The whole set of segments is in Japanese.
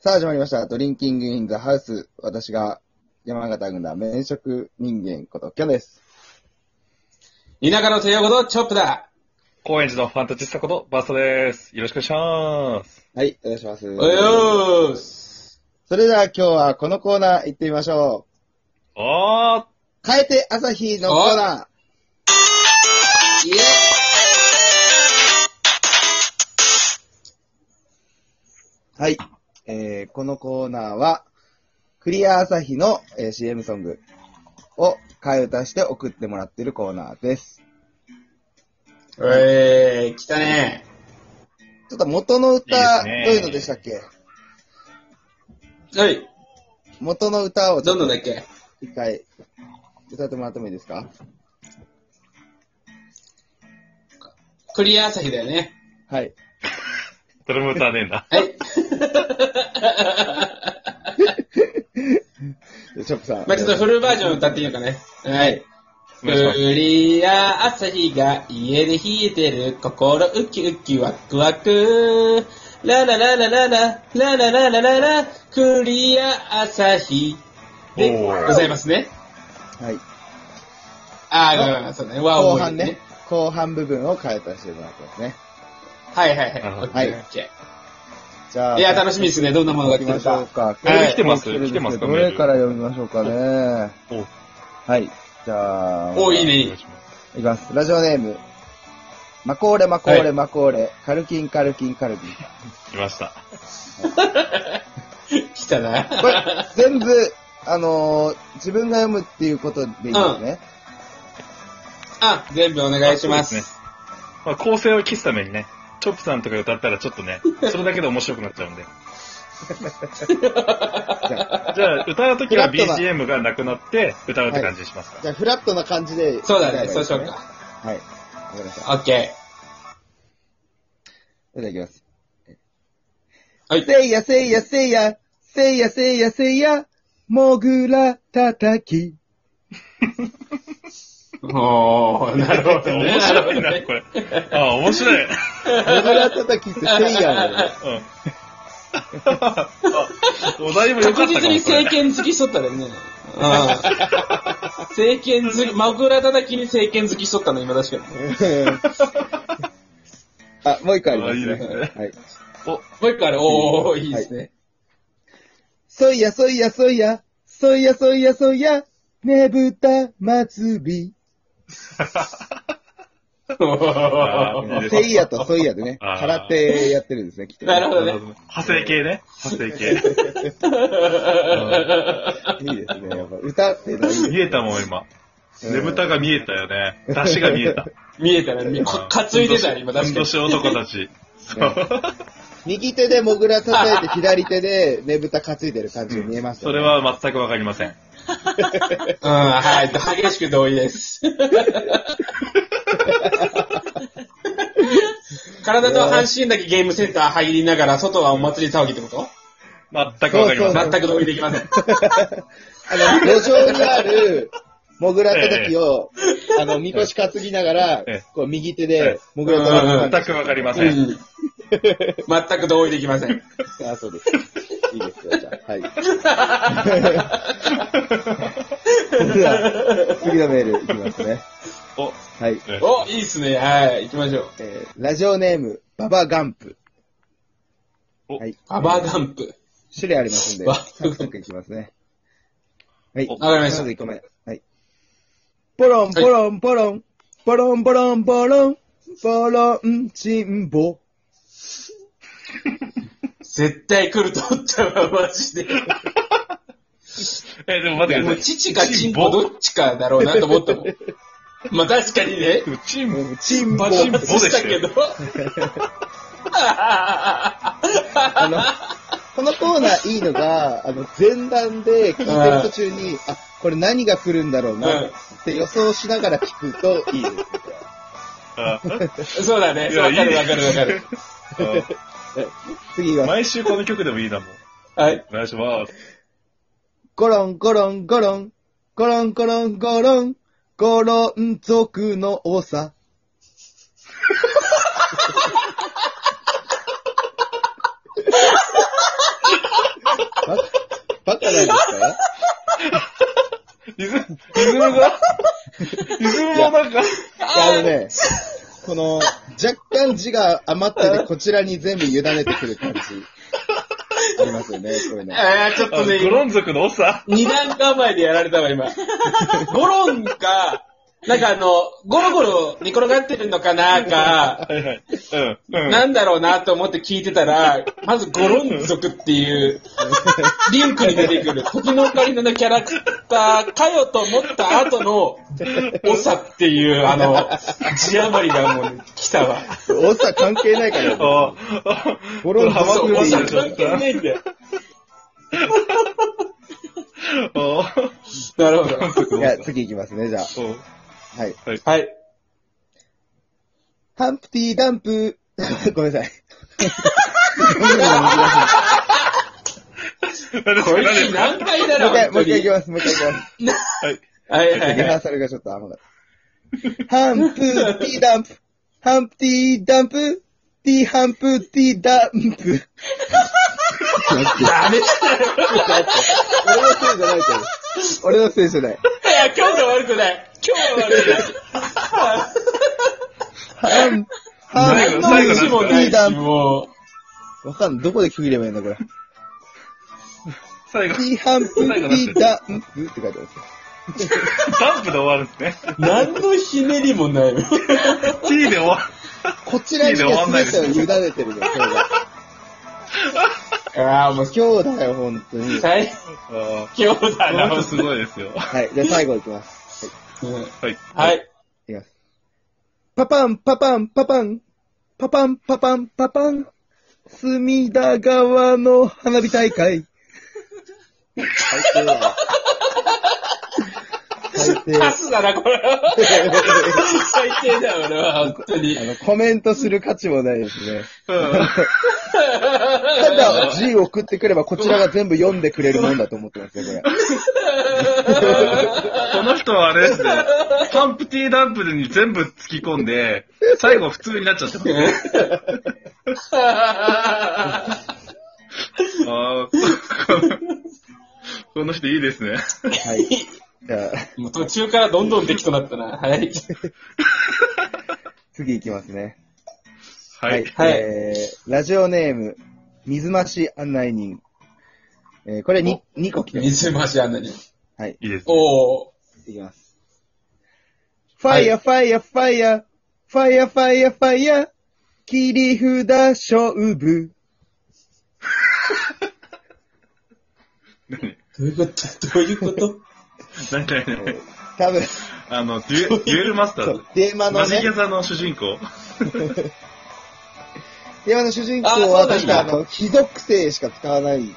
さあ始まりました。ドリンキングインザハウス。私が山形軍団免職人間ことキョンです。田舎の帝王ことチョップだ高円寺のファンタジスタことバストです。よろしくお願いします。はい、お願いします。およーすそれでは今日はこのコーナー行ってみましょおーう。変えて朝日のコーナー。イエーはい。えー、このコーナーは、クリア朝日の、えー CM ソングを替え歌して送ってもらっているコーナーです。えー、来たね。ちょっと元の歌、いいねどういうのでしたっけ？はい。元の歌をどんどんだっけ？一回歌ってもらってもいいですか？クリア朝日だよね。はい。それも歌わねえんだ。はい。チョップさん。まあちょっとフルバージョン歌っていいのかね。はい。クお願いしますリア朝日が家で冷えてる心ウキウキワクワクラララララララララララララクリア朝日でおーございますね。はい。あー、ごめんごめん、そうね。後半ね。。後半部分を変えたしてもらってますね。はいはいはい。なるほどオッケーオッケじゃあ。ーいや、楽しみですね。どんなものが来ましょうか。来てます？来てますか？どれから読みましょうかね。おはい。じゃあ。おいいね、いいい。きます。ラジオネーム。マコーレマコーレはいマコーレ。カルキンカルキンカルキン。来ました。来たな。これ、全部、あのー自分が読むっていうことでいいですね。あ、全部お願いしま。すまあ、構成を期すためにね、チョップさんとか歌ったらちょっとね、それだけで面白くなっちゃうんで。じゃあ、歌うときは BGM がなくなって、歌うって感じにしますか。じゃあフラットな感じで。そうだね、歌えばいうしようか。はい。わかりました。オッケそれではいきます。ー。はい。せいやせいやせいや、せいやせいやせいや、もぐらたたき。おー、なるほどね。面白いな、これ。あ、面白い。うん。もぐらたたきってせいやなのよ。あお題も良か確ったかも。実に政権好きしとったらね。うん。政権好き、マグラ叩きに政権好きしとったの、今確かに。あ、もう一個ありますあいいですねはい。もう一個ある。おー、いいですね。そいやそいやそいや、そいやそいやそいや、ねぶた祭り。せいやとそいやでね、空手やってるんですね、きっとね。なるほどね。派生系ね。派生系。いいですね。やっぱ歌って見えたもん、今。うんねぶたが見えたよね。出汁が見えた。見えたら、みか担いでたよ、今確かに。ふんどし男たち。そう。右手でもぐら叩いて、左手でねぶた担いでる感じに見えますよね。それは全くわかりません。うん、はい。激しく同意です。体と半身だけゲームセンター入りながら、外はお祭り騒ぎってこと？全くわかりません。全く同意できません。あの、路上にある、もぐら叩きを、あの、みこし担ぎながらええ、こう、右手えでえ、もぐら叩うんうんき。全くわかりませ。うんん。全く同意できません。あ、そうです。いいですよ、じゃあ。はい。では、次のメールいきますね。お、はい。えお、いいっすね。はい、行きましょう。えーラジオネーム、ババガンプ。おはい。アバガンプ。種類ありますんで、バサクサクいきますね。はい。おわかりましたず1個目。はい。ポロン、ポロン、ポロン、ポロン、ポロン、ポロン、ポロン、チンボ。絶対来ると思ったわ、マジで。い え、でも待ってや、もうください。父かチンポどっちかだろうなと思ったもん。まあ確かにね。チンボ、チンボ。チンボでしたけど。あの、このコーナーいいのが、あの、前段で聞いてる途中に、あ、これ何が来るんだろうなって予想しながら聞くといいです。あそうだね。わかるわかるわかる。次は、毎週この曲でもいいなもん。はい。お願いします。ゴロンゴロンゴロン、ゴロンゴロンゴロン、ゴロン族の長。バカなんですか？リズム、リズムが、リズムもなんか、あのね、この、若干字が余ってて、こちらに全部委ねてくる感じ。ありますよね、これね。あーちょっとね、ゴロン族の長。二段構えでやられたわ、今。ゴロンか、なんかあの、ゴロゴロ寝転がってるのかなか、はいはい。うん。うん。なんだろうなと思って聞いてたら、まずゴロン族っていう、リンクに出てくる、時のオカリナのキャラクターかよと思った後の、オサっていう、あの、字余りがもう来たわ。おっさん関係ないから、ああ、ゴロンハマそう、オサ関係ないんだよ。あなるほど。いや、次行きますね、じゃあ。おはい。はい。ハンプティダンプ、ごめんなさい。こいつ何回だろ、もう一回、もう一回行き本ます、もう一回行きます。はいはいはい。リハーサルがちょっと甘かった。ハンプティダンプ、ハンプティダンプ、ティハンプティダンプ。ダメだよ。俺のせいじゃないと思う。俺のせいじゃない。いや、今日が悪くない。今日が悪い。ハン、ハン最後プ何の意味もわかんない。どこで区切ればいいんだ、これ。最後ダンプって書いてある。ダンプで終わるんですね。う、何のひねりもない。T で終わこちらにね、全てを委ねてるのよ、これが。ああ、もう、今日だよ、本当に。最る。あ強だあ、な、この人すごいですよ。はい。じゃあ最後いきます。うんはい。はい。いきます。パパン、パパン、パパン。パパン、パパン、パパン。隅田川の花火大会。最低だわ。パスだな、これ。最低だよ、俺は、本当にあ。の、コメントする価値もないですね。うんただ、G を送ってくれば、こちらが全部読んでくれるもんだと思ってますね、ここの人はあれですね、パンプティーダンプに全部突き込んで、最後普通になっちゃってますね。ああ、ここの人いいですね。れ。はい。じゃあ、もう途中からどんどんできとなったな。はい。次いきますね。はい。はいえー、ラジオネーム、水増し案内人。えー、これに2個来てます。水回しあんなに。はい。いいですね。おー。いきます。ファイヤー、ファイヤー、ファイヤー、ファイヤー、ファイヤー、ファイヤー、切り札勝負。どういうこと？どういうこと？何々えー多分、あの、デュエデュエルマスターズ。テーマのねマジギャ、ザの主人公。テーマの主人公あーそうはなんだ確かあの、非属性しか使わない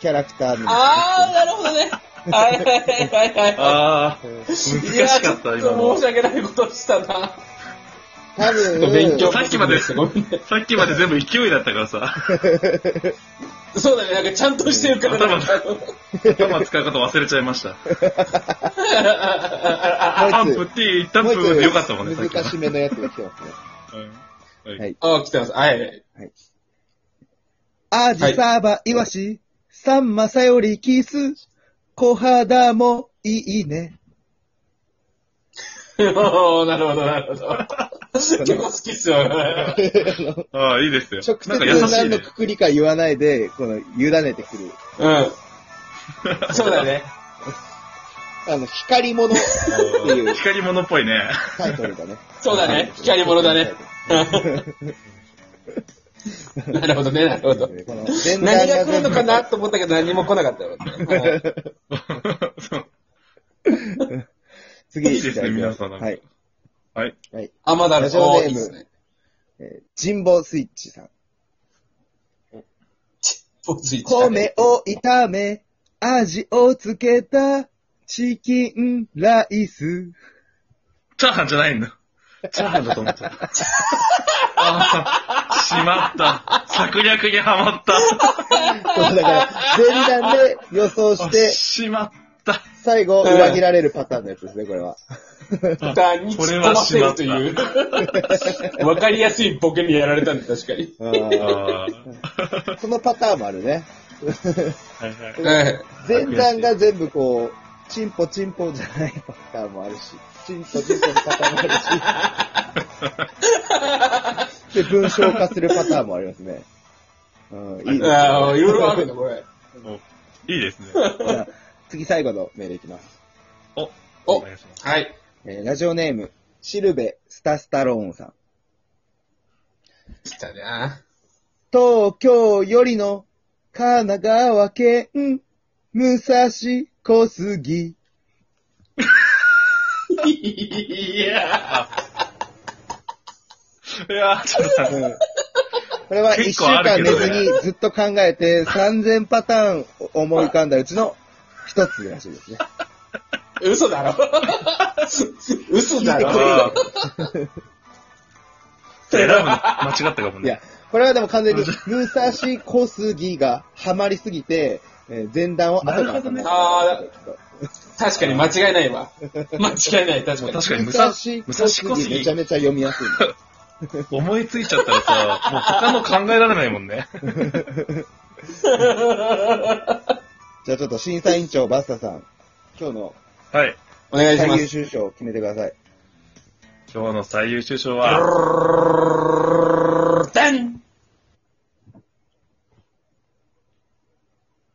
キャラクターなんですあー、なるほどね。はいはいはいはい。ああ、うん難しかった、ちょっと今の申し。訳ないことしたな。多分、勉強さっきまでごめんね。さっきまで全部勢いだったからさ、そうだね、なんかちゃんとしてるから頭なんか頭使うこと忘れちゃいました。もうタンプティー、タンもうプでよかったもんね、難しめのやつが来てますね。うんはいあ、来てます。はい。アジ、サバ、イワシ、サンマ、サヨリ、キス、小肌もいいね。おーなるほど、なるほど。結構好きっすよ。ああ、いいですよ。直接何の。くくりか言わないで、この、委ねてくる。うん。そうだね。あの、光り物っていう光り物っぽいね。タイトルがね。そうだね。光り物だね。なるほどね、なるほど。何が来るのかな全と思ったけど何も来なかったよ。次いいですね、皆さん。はい。はい。はい。あ、まだラジオネームおいいっすね。えー神保スイッチさん。ポーズいっちゃう米を炒め、味をつけた、チキンライス。チャーハンじゃないんだ。チャーハンだと思った。ああ、しまった。策略にはまった。そうだから、前段で予想しあて、しまった。最後裏切られるパターンのやつですね、これは。ターンに突っ込ませるという。わかりやすいボケにやられたんで、確かに。そのパターンもあるね。前段が全部こう、チンポチンポじゃないパターンもあるし、チンポチンポのパターンもあるし、で、文章化するパターンもありますね。うん、いいですね。ああ、いろいろあるんだ、これ。いいですね。次最後のメールいきます。お、おお願いします。はい。えーラジオネーム、シルベ・スタスタローンさん。来たな。東京よりの神奈川県、武蔵小杉。いやいやー、ちょっとうんこれは一結週間寝ずにずっと考えて3000パターン思い浮かんだうちの一つらしいですね。嘘だろ。嘘だろ。選ぶの間違ったかもいやね。、これはでも完全に武蔵小杉がハマりすぎて、えー前段を後から考えてあ確かに間違いないわ。間違いない、確かに。確かに、武蔵武蔵、小武蔵小杉杉めちゃめちゃ読みやすい。思いついちゃったらさ、もう他の考えられないもんね。じゃあちょっと審査委員長バスタさん、今日のはい。お願いし最優ます。秀賞を決めてください。今日の最優秀賞は、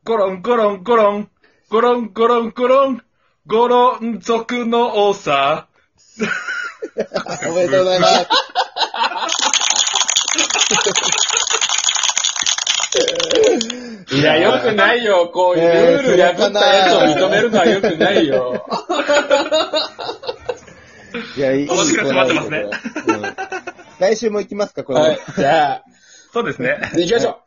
ゴロンゴロンゴロン、ゴロンゴロンゴロン、ゴロン族の多さ。おめでとうございます。いや、よくないよ。こういうルール破ったやつを認めるのはよくないよ。いや、いい。面白く待ってますね来週も行きますか、これ。はい。じゃあ、そうですね。行きましょう。